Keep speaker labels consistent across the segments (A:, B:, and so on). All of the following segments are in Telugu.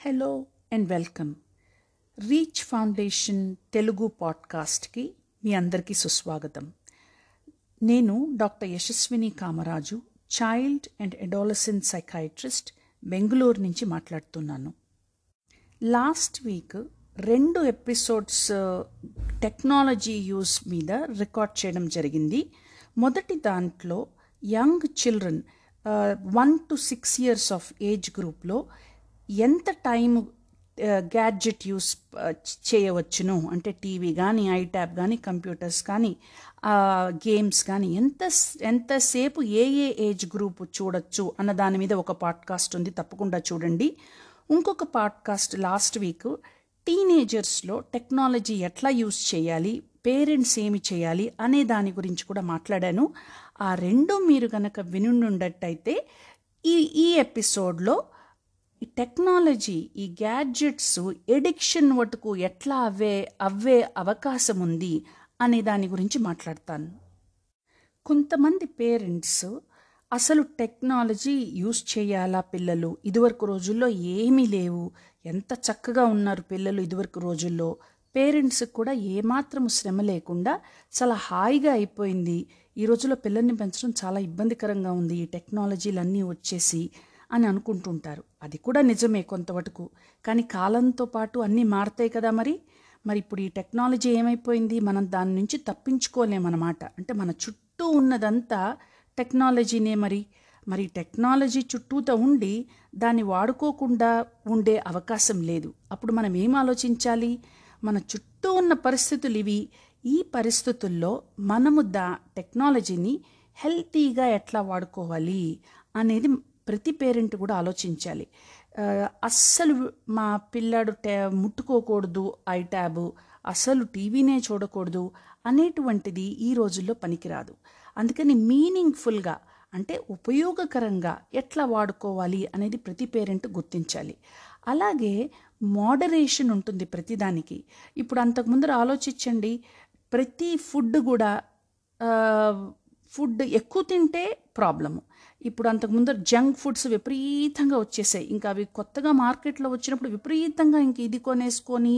A: Hello and welcome Reach foundation Telugu పాడ్కాస్ట్కి మీ అందరికీ సుస్వాగతం. నేను doctor Yashaswini Kamaraju child and adolescent psychiatrist Bengaluru నుంచి మాట్లాడుతున్నాను. లాస్ట్ వీక్ రెండు ఎపిసోడ్స్ టెక్నాలజీ యూస్ మీద రికార్డ్ చేయడం జరిగింది. మొదటి దాంట్లో young children one to six years of age గ్రూప్లో ఎంత టైం గ్యాడ్జెట్ యూస్ చేయవచ్చును? అంటే టీవీ కానీ ఐట్యాబ్ కానీ కంప్యూటర్స్ కానీ గేమ్స్ కానీ ఎంత ఎంతసేపు ఏ ఏ ఏజ్ గ్రూప్ చూడొచ్చు అన్న దాని మీద ఒక పాడ్కాస్ట్ ఉంది. తప్పకుండా చూడండి. ఇంకొక పాడ్కాస్ట్ లాస్ట్ వీక్ టీనేజర్స్లో టెక్నాలజీ ఎట్లా యూస్ చేయాలి? పేరెంట్స్ ఏమి చేయాలి? అనే దాని గురించి కూడా మాట్లాడాను. ఆ రెండు మీరు కనుక వినుండట్టయితే ఈ ఈ ఎపిసోడ్లో ఈ టెక్నాలజీ ఈ గ్యాడ్జెట్స్ ఎడిక్షన్ వటుకు ఎట్లా అవే అవ్వే అవకాశం ఉంది అనే దాని గురించి మాట్లాడతాను. కొంతమంది పేరెంట్స్ అసలు టెక్నాలజీ యూస్ చేయాలా పిల్లలు? ఇదివరకు రోజుల్లో ఏమీ లేవు. ఎంత చక్కగా ఉన్నారు పిల్లలు ఇదివరకు రోజుల్లో. పేరెంట్స్కి కూడా ఏమాత్రం శ్రమ లేకుండా చాలా హాయిగా అయిపోయింది. ఈ రోజుల్లో పిల్లల్ని పెంచడం చాలా ఇబ్బందికరంగా ఉంది. ఈ టెక్నాలజీలన్నీ వచ్చేసి అని అనుకుంటుంటారు. అది కూడా నిజమే కొంతవరకు కానీ కాలంతో పాటు అన్నీ మారుతాయి కదా మరి? మరి ఇప్పుడు ఈ టెక్నాలజీ ఏమైపోయింది? మనం దాని నుంచి తప్పించుకోలేమన్నమాట అంటే మన చుట్టూ ఉన్నదంతా టెక్నాలజీనే మరి. మరి టెక్నాలజీ చుట్టూతో ఉండి దాన్ని వాడుకోకుండా ఉండే అవకాశం లేదు. అప్పుడు మనం ఏం ఆలోచించాలి? మన చుట్టూ ఉన్న పరిస్థితులు ఇవి. ఈ పరిస్థితుల్లో మనము దా టెక్నాలజీని హెల్తీగా ఎట్లా వాడుకోవాలి? అనేది ప్రతి పేరెంట్ కూడా ఆలోచించాలి. అస్సలు మా పిల్లాడు ట్యా ముట్టుకోకూడదు ఐ ట్యాబ్ అసలు టీవీనే చూడకూడదు అనేటువంటిది ఈ రోజుల్లో పనికిరాదు. అందుకని మీనింగ్ఫుల్గా అంటే ఉపయోగకరంగా ఎట్లా వాడుకోవాలి అనేది ప్రతి పేరెంట్ గుర్తించాలి. అలాగే మోడరేషన్ ఉంటుంది ప్రతిదానికి. ఇప్పుడు అంతకుముందర ఆలోచించండి ప్రతి ఫుడ్ కూడా ఫుడ్ ఎక్కువ తింటే ప్రాబ్లము. ఇప్పుడు అంతకుముందు జంక్ ఫుడ్స్ విపరీతంగా వచ్చేసాయి. ఇంకా అవి కొత్తగా మార్కెట్లో వచ్చినప్పుడు విపరీతంగా ఇంక ఇది కొనేసుకొని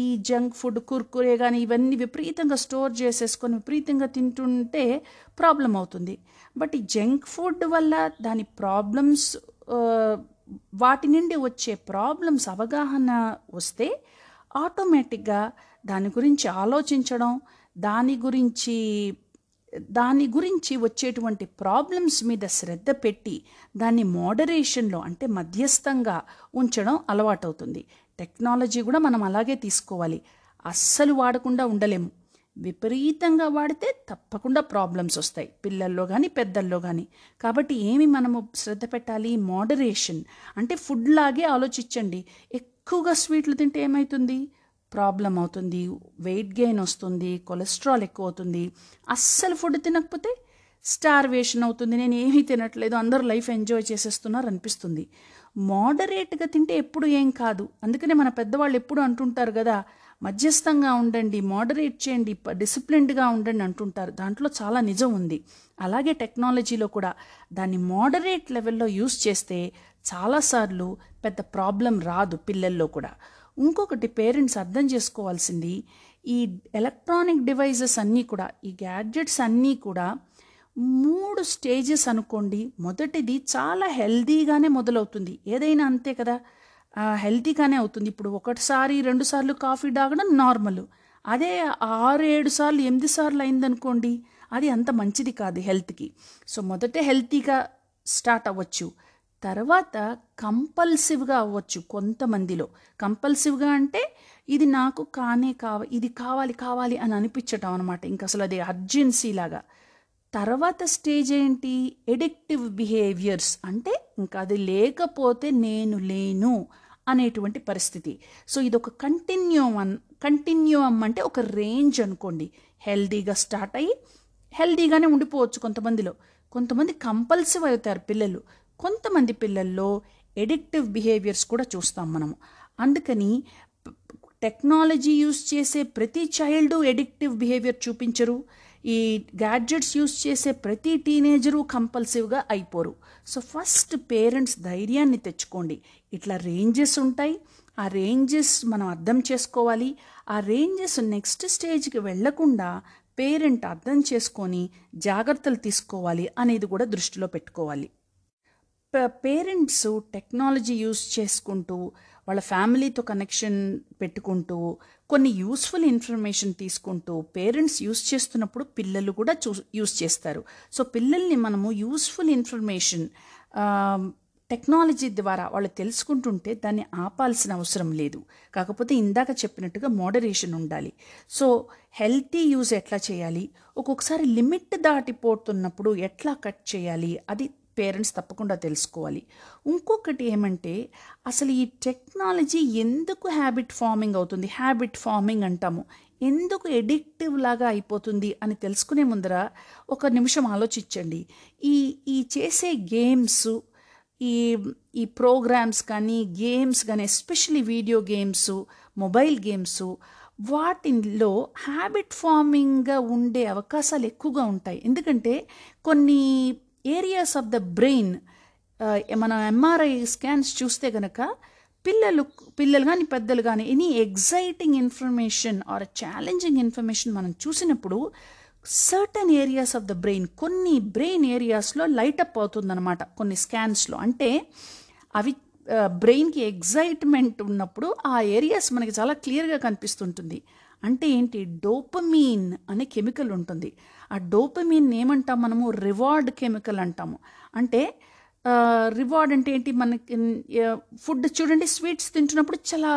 A: ఈ జంక్ ఫుడ్ కుర్కురే కానీ ఇవన్నీ విపరీతంగా స్టోర్ చేసేసుకొని విపరీతంగా తింటుంటే ప్రాబ్లం అవుతుంది. బట్ ఈ జంక్ ఫుడ్ వల్ల దాని ప్రాబ్లమ్స్ వాటి నుండి వచ్చే ప్రాబ్లమ్స్ అవగాహన వస్తే ఆటోమేటిక్గా దాని గురించి ఆలోచించడం దాని గురించి దాని గురించి వచ్చేటువంటి ప్రాబ్లమ్స్ మీద శ్రద్ధ పెట్టి దాన్ని మోడరేషన్లో అంటే మధ్యస్థంగా ఉంచడం అలవాటవుతుంది. టెక్నాలజీ కూడా మనం అలాగే తీసుకోవాలి. అస్సలు వాడకుండా ఉండలేము. విపరీతంగా వాడితే తప్పకుండా ప్రాబ్లమ్స్ వస్తాయి. పిల్లల్లో కానీ పెద్దల్లో కానీ కాబట్టి ఏమి మనము శ్రద్ధ పెట్టాలి? మోడరేషన్. అంటే ఫుడ్ లాగే ఆలోచించండి. ఎక్కువగా స్వీట్లు తింటే ఏమవుతుంది ప్రాబ్లం అవుతుంది వెయిట్ గెయిన్ వస్తుంది కొలెస్ట్రాల్ ఎక్కువ అవుతుంది అస్సలు ఫుడ్ తినకపోతే స్టార్వేషన్ అవుతుంది. నేను ఏమీ తినట్లేదు. అందరూ లైఫ్ ఎంజాయ్ చేసేస్తున్నారు అనిపిస్తుంది. మోడరేట్గా తింటే ఎప్పుడు ఏం కాదు. అందుకనే మన పెద్దవాళ్ళు ఎప్పుడు అంటుంటారు కదా మధ్యస్థంగా ఉండండి మోడరేట్ చేయండి డిసిప్లిన్డ్గా ఉండండి అంటుంటారు. దాంట్లో చాలా నిజం ఉంది. అలాగే టెక్నాలజీలో కూడా దాన్ని మోడరేట్ లెవెల్లో యూస్ చేస్తే చాలాసార్లు పెద్ద ప్రాబ్లం రాదు పిల్లల్లో కూడా. ఇంకొకటి పేరెంట్స్ అర్థం చేసుకోవాల్సింది ఈ ఎలక్ట్రానిక్ డివైజెస్ అన్నీ కూడా ఈ గ్యాడ్జెట్స్ అన్నీ కూడా మూడు స్టేజెస్ అనుకోండి మొదటిది చాలా హెల్దీగానే మొదలవుతుంది. ఏదైనా అంతే కదా? హెల్తీగానే అవుతుంది. ఇప్పుడు ఒకటిసారి రెండు సార్లు కాఫీ తాగడం నార్మల్. అదే ఆరు ఏడు సార్లు ఎనిమిది సార్లు అయిందనుకోండి అది అంత మంచిది కాదు హెల్త్కి. సో మొదటే హెల్తీగా స్టార్ట్ అవ్వచ్చు. తర్వాత కంపల్సివ్గా అవ్వచ్చు కొంతమందిలో. కంపల్సివ్గా అంటే ఇది నాకు కానే కావ ఇది కావాలి కావాలి అని అనిపించటం అనమాట ఇంక అసలు అది అర్జెన్సీ లాగా. తర్వాత స్టేజ్ ఏంటి? Addictive behaviours. అంటే ఇంకా అది లేకపోతే నేను లేను అనేటువంటి పరిస్థితి. సో ఇది ఒక కంటిన్యూమ్ అన్ కంటిన్యూమ్ అంటే ఒక రేంజ్ అనుకోండి. హెల్దీగా స్టార్ట్ అయ్యి హెల్దీగానే ఉండిపోవచ్చు కొంతమందిలో. కొంతమంది కంపల్సివ్ అవుతారు పిల్లలు. కొంతమంది పిల్లల్లో ఎడిక్టివ్ బిహేవియర్స్ కూడా చూస్తాం మనము. అందుకని టెక్నాలజీ యూస్ చేసే ప్రతి చైల్డ్ ఎడిక్టివ్ బిహేవియర్ చూపించరు. ఈ గ్యాడ్జెట్స్ యూస్ చేసే ప్రతి టీనేజరు కంపల్సివ్గా అయిపోరు. సో ఫస్ట్ పేరెంట్స్ ధైర్యాన్ని తెచ్చుకోండి. ఇట్లా రేంజెస్ ఉంటాయి. ఆ రేంజెస్ మనం అర్థం చేసుకోవాలి. ఆ రేంజెస్ నెక్స్ట్ స్టేజ్కి వెళ్ళకుండా పేరెంట్ అర్థం చేసుకొని జాగ్రత్తలు తీసుకోవాలి అనేది కూడా దృష్టిలో పెట్టుకోవాలి. పేరెంట్స్ టెక్నాలజీ యూస్ చేసుకుంటూ వాళ్ళ ఫ్యామిలీతో కనెక్షన్ పెట్టుకుంటూ కొన్ని యూస్ఫుల్ ఇన్ఫర్మేషన్ తీసుకుంటూ పేరెంట్స్ యూస్ చేస్తున్నప్పుడు పిల్లలు కూడా చూ యూస్ చేస్తారు. సో పిల్లల్ని మనము యూస్ఫుల్ ఇన్ఫర్మేషన్ టెక్నాలజీ ద్వారా వాళ్ళు తెలుసుకుంటుంటే దాన్ని ఆపాల్సిన అవసరం లేదు. కాకపోతే ఇందాక చెప్పినట్టుగా మోడరేషన్ ఉండాలి. సో హెల్తీ యూజ్ ఎట్లా చేయాలి? ఒక్కొక్కసారి లిమిట్ దాటిపోతున్నప్పుడు ఎట్లా కట్ చేయాలి? అది పేరెంట్స్ తప్పకుండా తెలుసుకోవాలి. ఇంకొకటి ఏమంటే అసలు ఈ టెక్నాలజీ ఎందుకు హ్యాబిట్ ఫార్మింగ్ అవుతుంది? హ్యాబిట్ ఫార్మింగ్ అంటాము. ఎందుకు ఎడిక్టివ్ లాగా అయిపోతుంది అని తెలుసుకునే ముందర ఒక నిమిషం ఆలోచించండి. ఈ ఈ చేసే గేమ్స్ ఈ ఈ ప్రోగ్రామ్స్ కానీ గేమ్స్ కానీ especially video games mobile games వాటిలో హ్యాబిట్ ఫార్మింగ్గా ఉండే అవకాశాలు ఎక్కువగా ఉంటాయి. ఎందుకంటే కొన్ని ఏరియాస్ ఆఫ్ ద బ్రెయిన్ మనం ఎంఆర్ఐ స్కాన్స్ చూస్తే కనుక పిల్లలు పిల్లలు కానీ పెద్దలు కానీ any exciting information or challenging information మనం చూసినప్పుడు certain areas of the brain కొన్ని బ్రెయిన్ ఏరియాస్లో లైటప్ అవుతుందన్నమాట కొన్ని స్కాన్స్లో అంటే అవి uh, బ్రెయిన్కి ఎగ్జైట్మెంట్ ఉన్నప్పుడు ఆ ఏరియాస్ మనకి చాలా క్లియర్గా కనిపిస్తుంటుంది. అంటే ఏంటి? డోపమీన్ అనే కెమికల్ ఉంటుంది. ఆ డోపమీన్ ఏమంటాం మనము? రివార్డ్ కెమికల్ అంటాము. అంటే రివార్డ్ అంటే ఏంటి? మనకి ఫుడ్ చూడండి స్వీట్స్ తింటున్నప్పుడు చాలా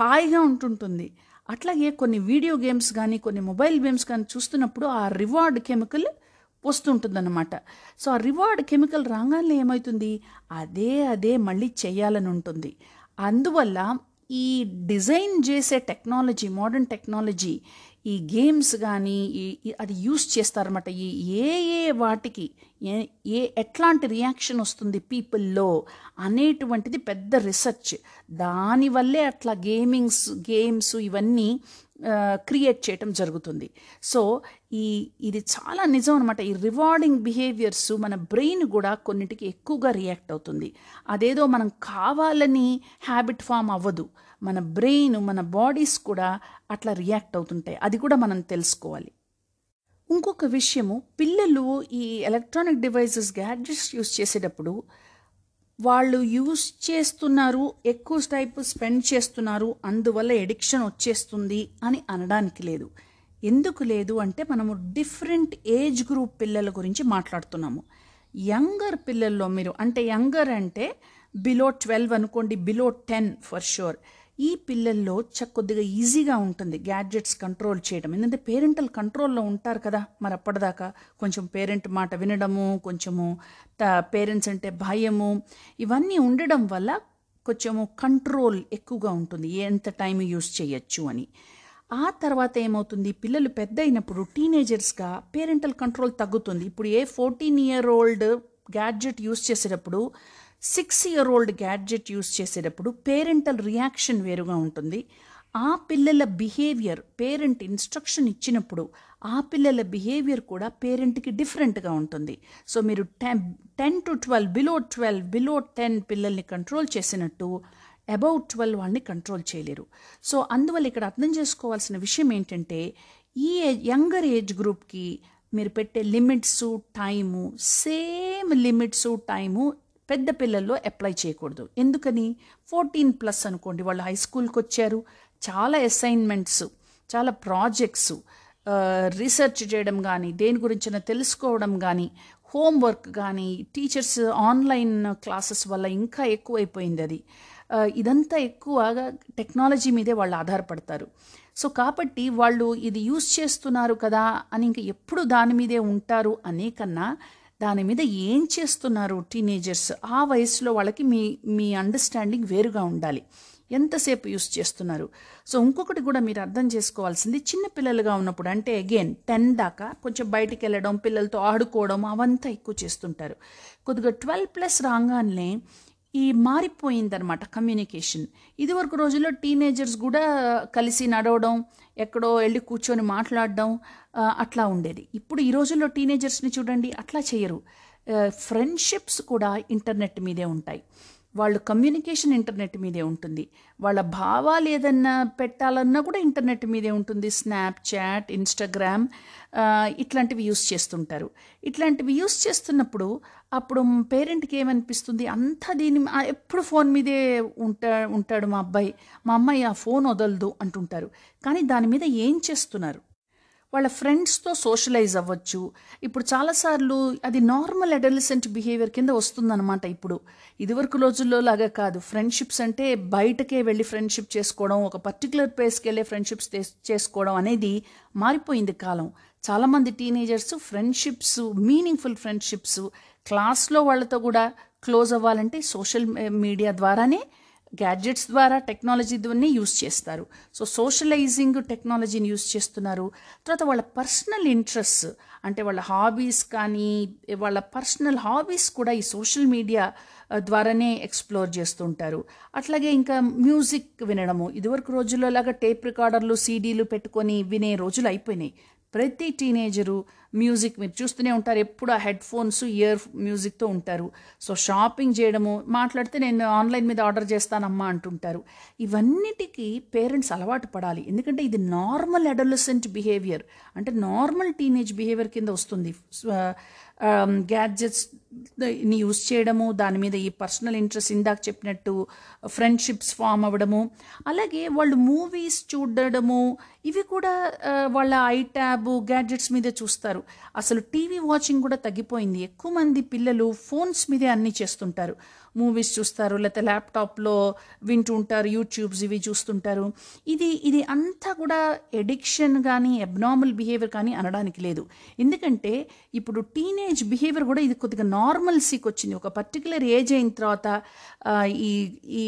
A: హాయిగా ఉంటుంటుంది. అట్లాగే కొన్ని వీడియో గేమ్స్ కానీ కొన్ని మొబైల్ గేమ్స్ కానీ చూస్తున్నప్పుడు ఆ రివార్డ్ కెమికల్ వస్తుంటుందన్నమాట. సో ఆ రివార్డ్ కెమికల్ రాగానే ఏమవుతుంది అదే అదే మళ్ళీ చేయాలని ఉంటుంది. అందువల్ల ఈ డిజైన్ చేసే టెక్నాలజీ మోడర్న్ టెక్నాలజీ ఈ గేమ్స్ కానీ ఈ అది యూస్ చేస్తారన్నమాట. ఈ ఏ ఏ వాటికి ఏ ఏ ఎట్లాంటి రియాక్షన్ వస్తుంది పీపుల్లో అనేటువంటిది పెద్ద రీసెర్చ్. దానివల్లే అట్లా గేమింగ్స్ గేమ్స్ ఇవన్నీ క్రియేట్ చేయటం జరుగుతుంది. సో ఈ ఇది చాలా నిజం అనమాట ఈ రివార్డింగ్ బిహేవియర్స్ మన బ్రెయిన్ కూడా కొన్నిటికి ఎక్కువగా రియాక్ట్ అవుతుంది. అదేదో మనం కావాలని హ్యాబిట్ ఫామ్ అవ్వదు. మన బ్రెయిన్ మన బాడీస్ కూడా అట్లా రియాక్ట్ అవుతుంటాయి. అది కూడా మనం తెలుసుకోవాలి. ఇంకొక విషయము పిల్లలు ఈ ఎలక్ట్రానిక్ డివైసెస్ గ్యాడ్జెట్స్ యూస్ చేసేటప్పుడు వాళ్ళు యూస్ చేస్తున్నారు ఎక్కువ టైప్ స్పెండ్ చేస్తున్నారు అందువల్ల ఎడిక్షన్ వచ్చేస్తుంది అని అనడానికి లేదు. ఎందుకు లేదు అంటే మనము డిఫరెంట్ ఏజ్ గ్రూప్ పిల్లల గురించి మాట్లాడుతున్నాము. యంగర్ పిల్లల్లో మీరు అంటే యంగర్ అంటే బిలో ట్వెల్వ్ అనుకోండి బిలో టెన్ ఫర్ షూర్. ఈ పిల్లల్లో చ కొద్దిగా ఈజీగా ఉంటుంది గ్యాడ్జెట్స్ కంట్రోల్ చేయడం. ఎందుకంటే పేరెంటల్ కంట్రోల్లో ఉంటారు కదా. మరి అప్పటిదాకా కొంచెం పేరెంట్ మాట వినడము కొంచెము పేరెంట్స్ అంటే భయము ఇవన్నీ ఉండడం వల్ల కొంచెము కంట్రోల్ ఎక్కువగా ఉంటుంది. ఎంత టైం యూస్ చేయొచ్చు అని. ఆ తర్వాత ఏమవుతుంది? పిల్లలు పెద్ద అయినప్పుడు టీనేజర్స్గా పేరెంటల్ కంట్రోల్ తగ్గుతుంది. ఇప్పుడు a fourteen year old gadget use చేసేటప్పుడు six year old gadget use చేసేటప్పుడు పేరెంటల్ రియాక్షన్ వేరుగా ఉంటుంది. ఆ పిల్లల బిహేవియర్ పేరెంట్ ఇన్స్ట్రక్షన్ ఇచ్చినప్పుడు ఆ పిల్లల బిహేవియర్ కూడా పేరెంట్కి డిఫరెంట్గా ఉంటుంది. సో మీరు ten ten to twelve below twelve below ten పిల్లల్ని కంట్రోల్ చేసినట్టు అబౌట్ ట్వెల్వ్ వాళ్ళని కంట్రోల్ చేయలేరు. సో అందువల్ల ఇక్కడ అర్థం చేసుకోవాల్సిన విషయం ఏంటంటే ఈ యంగర్ ఏజ్ గ్రూప్కి మీరు పెట్టే limits time same limits time పెద్ద పిల్లల్లో అప్లై చేయకూడదు. ఎందుకని? ఫోర్టీన్ ప్లస్ అనుకోండి వాళ్ళు హై స్కూల్కి వచ్చారు. చాలా అసైన్మెంట్స్ చాలా ప్రాజెక్ట్స్ రీసెర్చ్ చేయడం కానీ దేని గురించిన తెలుసుకోవడం కానీ హోంవర్క్ కానీ టీచర్స్ ఆన్లైన్ క్లాసెస్ వల్ల ఇంకా ఎక్కువైపోయింది అది. ఇదంతా ఎక్కువగా టెక్నాలజీ మీదే వాళ్ళు ఆధారపడతారు. సో కాబట్టి వాళ్ళు ఇది యూస్ చేస్తున్నారు కదా అని ఇంకా ఎప్పుడు దాని మీదే ఉంటారు అనే కన్నా దాని మీద ఏం చేస్తున్నారు టీనేజర్స్ ఆ వయసులో వాళ్ళకి మీ మీ అండర్స్టాండింగ్ వేరుగా ఉండాలి. ఎంతసేపు యూస్ చేస్తున్నారు? సో ఇంకొకటి కూడా మీరు అర్థం చేసుకోవాల్సింది చిన్న పిల్లలుగా ఉన్నప్పుడు అంటే అగైన్ టెన్ దాకా కొంచెం బయటికి వెళ్ళడం పిల్లలతో ఆడుకోవడం అవంతా ఎక్కువ చేస్తుంటారు. కొద్దిగా ట్వెల్వ్ ప్లస్ రాగానే ఈ మారిపోయిందనమాట కమ్యూనికేషన్ ఇదివరకు రోజుల్లో టీనేజర్స్ కూడా కలిసి నడవడం ఎక్కడో వెళ్ళి కూర్చొని మాట్లాడడం అట్లా ఉండేది. ఇప్పుడు ఈ రోజుల్లో టీనేజర్స్ని చూడండి అట్లా చేయరు. ఫ్రెండ్షిప్స్ కూడా ఇంటర్నెట్ మీదే ఉంటాయి. వాళ్ళు కమ్యూనికేషన్ ఇంటర్నెట్ మీదే ఉంటుంది. వాళ్ళ భావాలు ఏదన్నా పెట్టాలన్నా కూడా ఇంటర్నెట్ మీదే ఉంటుంది. స్నాప్చాట్ ఇన్స్టాగ్రామ్ ఇట్లాంటివి యూస్ చేస్తుంటారు. ఇట్లాంటివి యూస్ చేస్తున్నప్పుడు అప్పుడు పేరెంట్కి ఏమనిపిస్తుంది? అంతా దీని ఆ, ఎప్పుడు ఫోన్ మీదే ఉంటా ఉంటాడు మా అబ్బాయి. మా అమ్మాయి ఆ ఫోన్ వదలదు అంటుంటారు. కానీ దాని మీద ఏం చేస్తున్నారు? వాళ్ళ ఫ్రెండ్స్తో సోషలైజ్ అవ్వచ్చు. ఇప్పుడు చాలాసార్లు అది నార్మల్ అడలిసెంట్ బిహేవియర్ కింద వస్తుందన్నమాట ఇప్పుడు. ఇదివరకు రోజుల్లో లాగా కాదు. ఫ్రెండ్షిప్స్ అంటే బయటకే వెళ్ళి ఫ్రెండ్షిప్ చేసుకోవడం ఒక పర్టికులర్ ప్లేస్కి వెళ్ళే ఫ్రెండ్షిప్స్ చేసుకోవడం అనేది మారిపోయింది కాలం. చాలామంది టీనేజర్స్ ఫ్రెండ్షిప్స్ మీనింగ్ఫుల్ ఫ్రెండ్షిప్స్ క్లాస్లో వాళ్ళతో కూడా క్లోజ్ అవ్వాలంటే సోషల్ మీడియా ద్వారానే గ్యాడ్జెట్స్ ద్వారా టెక్నాలజీ యూస్ చేస్తారు. సో సోషలైజింగ్ టెక్నాలజీని యూస్ చేస్తున్నారు. తర్వాత వాళ్ళ పర్సనల్ ఇంట్రెస్ట్ అంటే వాళ్ళ హాబీస్ కానీ వాళ్ళ పర్సనల్ హాబీస్ కూడా ఈ సోషల్ మీడియా uh, ద్వారానే ఎక్స్ప్లోర్ చేస్తుంటారు. అట్లాగే ఇంకా మ్యూజిక్ వినడము. ఇదివరకు రోజుల్లో లాగా టేప్ రికార్డర్లు సీడీలు పెట్టుకొని వినే రోజులు అయిపోయినాయి. ప్రతి టీనేజరు మ్యూజిక్ మీరు చూస్తూనే ఉంటారు. ఎప్పుడు ఆ హెడ్ ఫోన్స్ ఇయర్ మ్యూజిక్తో ఉంటారు. సో షాపింగ్ చేయడము మాట్లాడితే నేను ఆన్లైన్ మీద ఆర్డర్ చేస్తానమ్మా అంటుంటారు. ఇవన్నిటికీ పేరెంట్స్ అలవాటు పడాలి. ఎందుకంటే ఇది నార్మల్ అడలసెంట్ బిహేవియర్. అంటే నార్మల్ టీనేజ్ బిహేవియర్ కింద వస్తుంది. గ్యాడ్జెట్స్ ని యూస్ చేయడము దాని మీద ఈ పర్సనల్ ఇంట్రెస్ట్ ఇందాక చెప్పినట్టు ఫ్రెండ్షిప్స్ ఫామ్ అవ్వడము అలాగే వాళ్ళు మూవీస్ చూడడము ఇవి కూడా వాళ్ళ ఐ ట్యాబ్ గ్యాడ్జెట్స్ మీదే చూస్తారు. అసలు టీవీ వాచింగ్ కూడా తగ్గిపోయింది. ఎక్కువ మంది పిల్లలు ఫోన్స్ మీదే అన్నీ చేస్తుంటారు. మూవీస్ చూస్తారు లేకపోతే ల్యాప్టాప్లో వింటూ ఉంటారు యూట్యూబ్స్ ఇవి చూస్తుంటారు. ఇది ఇది అంతా కూడా ఎడిక్షన్ కానీ అబ్నార్మల్ బిహేవియర్ కానీ అనడానికి లేదు. ఎందుకంటే ఇప్పుడు టీనేజ్ బిహేవియర్ కూడా ఇది కొద్దిగా నార్మల్సీకి వచ్చింది. ఒక పర్టికులర్ ఏజ్ అయిన తర్వాత ఈ ఈ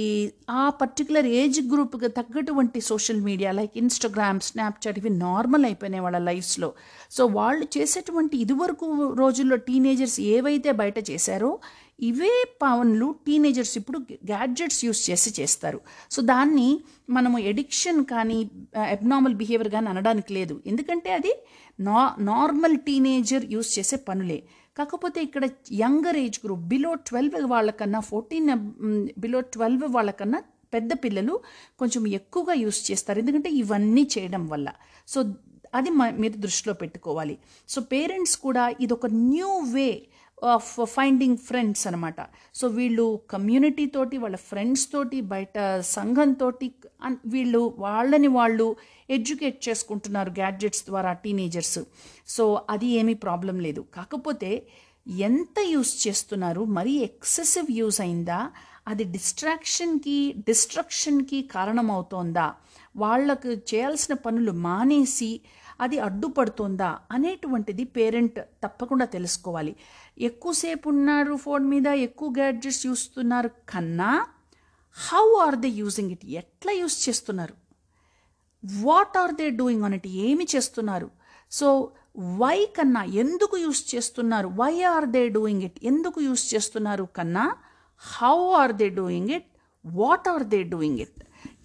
A: ఆ పర్టికులర్ ఏజ్ గ్రూప్కి తగ్గటువంటి social media like Instagram Snapchat ఇవి నార్మల్ అయిపోయినాయి వాళ్ళ లైఫ్స్లో సో వాళ్ళు చేసేటువంటి ఇదివరకు రోజుల్లో టీనేజర్స్ ఏవైతే బయట చేశారో ఇవే పవన్లు టీనేజర్స్ ఇప్పుడు గ్యాడ్జెట్స్ యూస్ చేసి చేస్తారు. సో దాన్ని మనము ఎడిక్షన్ కానీ అబ్నార్మల్ బిహేవియర్ కానీ అనడానికి లేదు. ఎందుకంటే అది నా నార్మల్ టీనేజర్ యూస్ చేసే పనులే. కాకపోతే ఇక్కడ younger age group below twelve వాళ్ళకన్నా ఫోర్టీన్ బిలో ట్వెల్వ్ వాళ్ళకన్నా పెద్ద పిల్లలు కొంచెం ఎక్కువగా యూస్ చేస్తారు. ఎందుకంటే ఇవన్నీ చేయడం వల్ల. సో అది మీరు దృష్టిలో పెట్టుకోవాలి. సో పేరెంట్స్ కూడా ఇది ఒక న్యూ వే ఫైండింగ్ ఫ్రెండ్స్ అనమాట సో వీళ్ళు కమ్యూనిటీ తోటి వాళ్ళ ఫ్రెండ్స్ తోటి బయట సంఘంతో వీళ్ళు వాళ్ళని వాళ్ళు ఎడ్యుకేట్ చేసుకుంటున్నారు గ్యాడ్జెట్స్ ద్వారా టీనేజర్స్ సో అది ఏమీ ప్రాబ్లం లేదు. కాకపోతే ఎంత యూస్ చేస్తున్నారు మరీ ఎక్సెసివ్ యూస్ అయిందా అది డిస్ట్రాక్షన్కి డిస్ట్రక్షన్కి కారణమవుతోందా వాళ్ళకు చేయాల్సిన పనులు మానేసి అది అడ్డుపడుతుందా అనేటువంటిది పేరెంట్ తప్పకుండా తెలుసుకోవాలి. ఎక్కువసేపు ఉన్నారు ఫోన్ మీద ఎక్కువ గ్యాడ్జెట్స్ చూస్తున్నారు కన్నా how are they using it ఎట్లా యూస్ చేస్తున్నారు? What are they doing on it ఏమి చేస్తున్నారు? సో వై కన్నా ఎందుకు యూస్ చేస్తున్నారు? Why are they doing it ఎందుకు యూస్ చేస్తున్నారు కన్నా how are they doing it what are they doing it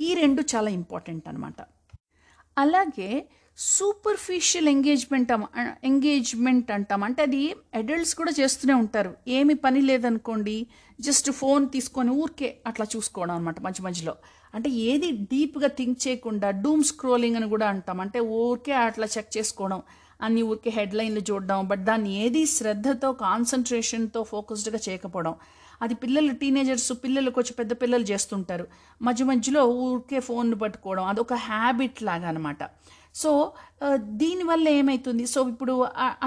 A: ఈ రెండు చాలా ఇంపార్టెంట్ అనమాట అలాగే సూపర్ఫిషియల్ ఎంగేజ్మెంట్ ఎంగేజ్మెంట్ అంటాం. అంటే అది అడల్ట్స్ కూడా చేస్తూనే ఉంటారు. ఏమి పని లేదనుకోండి జస్ట్ ఫోన్ తీసుకొని ఊరికే అట్లా చూసుకోవడం అనమాట మధ్య మధ్యలో. అంటే ఏది డీప్గా థింక్ చేయకుండా డూమ్ స్క్రోలింగ్ అని కూడా అంటాం. అంటే ఊరికే అట్లా చెక్ చేసుకోవడం అన్ని ఊరికే హెడ్లైన్లు చూడడం బట్ దాన్ని ఏది శ్రద్ధతో కాన్సన్ట్రేషన్తో ఫోకస్డ్గా చేయకపోవడం. అది పిల్లలు టీనేజర్స్ పిల్లలు కొంచెం పెద్ద పిల్లలు చేస్తుంటారు. మధ్య మధ్యలో ఊరికే ఫోన్ పట్టుకోవడం అదొక హ్యాబిట్ లాగా అనమాట సో దీనివల్ల ఏమవుతుంది సో ఇప్పుడు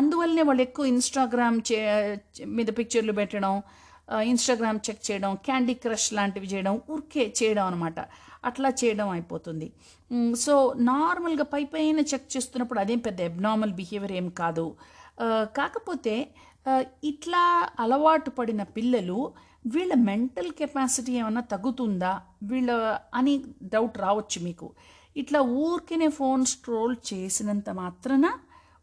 A: అందువల్లనే వాళ్ళు ఎక్కువ ఇన్స్టాగ్రామ్ చే మీద పిక్చర్లు పెట్టడం ఇన్స్టాగ్రామ్ చెక్ చేయడం క్యాండీ క్రష్ లాంటివి చేయడం ఊరికే చేయడం అనమాట అట్లా చేయడం అయిపోతుంది. సో నార్మల్గా పై పైన చెక్ చేస్తున్నప్పుడు అదేం పెద్ద అబ్నార్మల్ బిహేవియర్ ఏం కాదు. కాకపోతే ఇట్లా అలవాటు పడిన పిల్లలు వీళ్ళ మెంటల్ కెపాసిటీ ఏమైనా తగ్గుతుందా? వీళ్ళ అని డౌట్ రావచ్చు మీకు. ఇట్లా ఊరికినే ఫోన్ స్ట్రోల్ చేసినంత మాత్రాన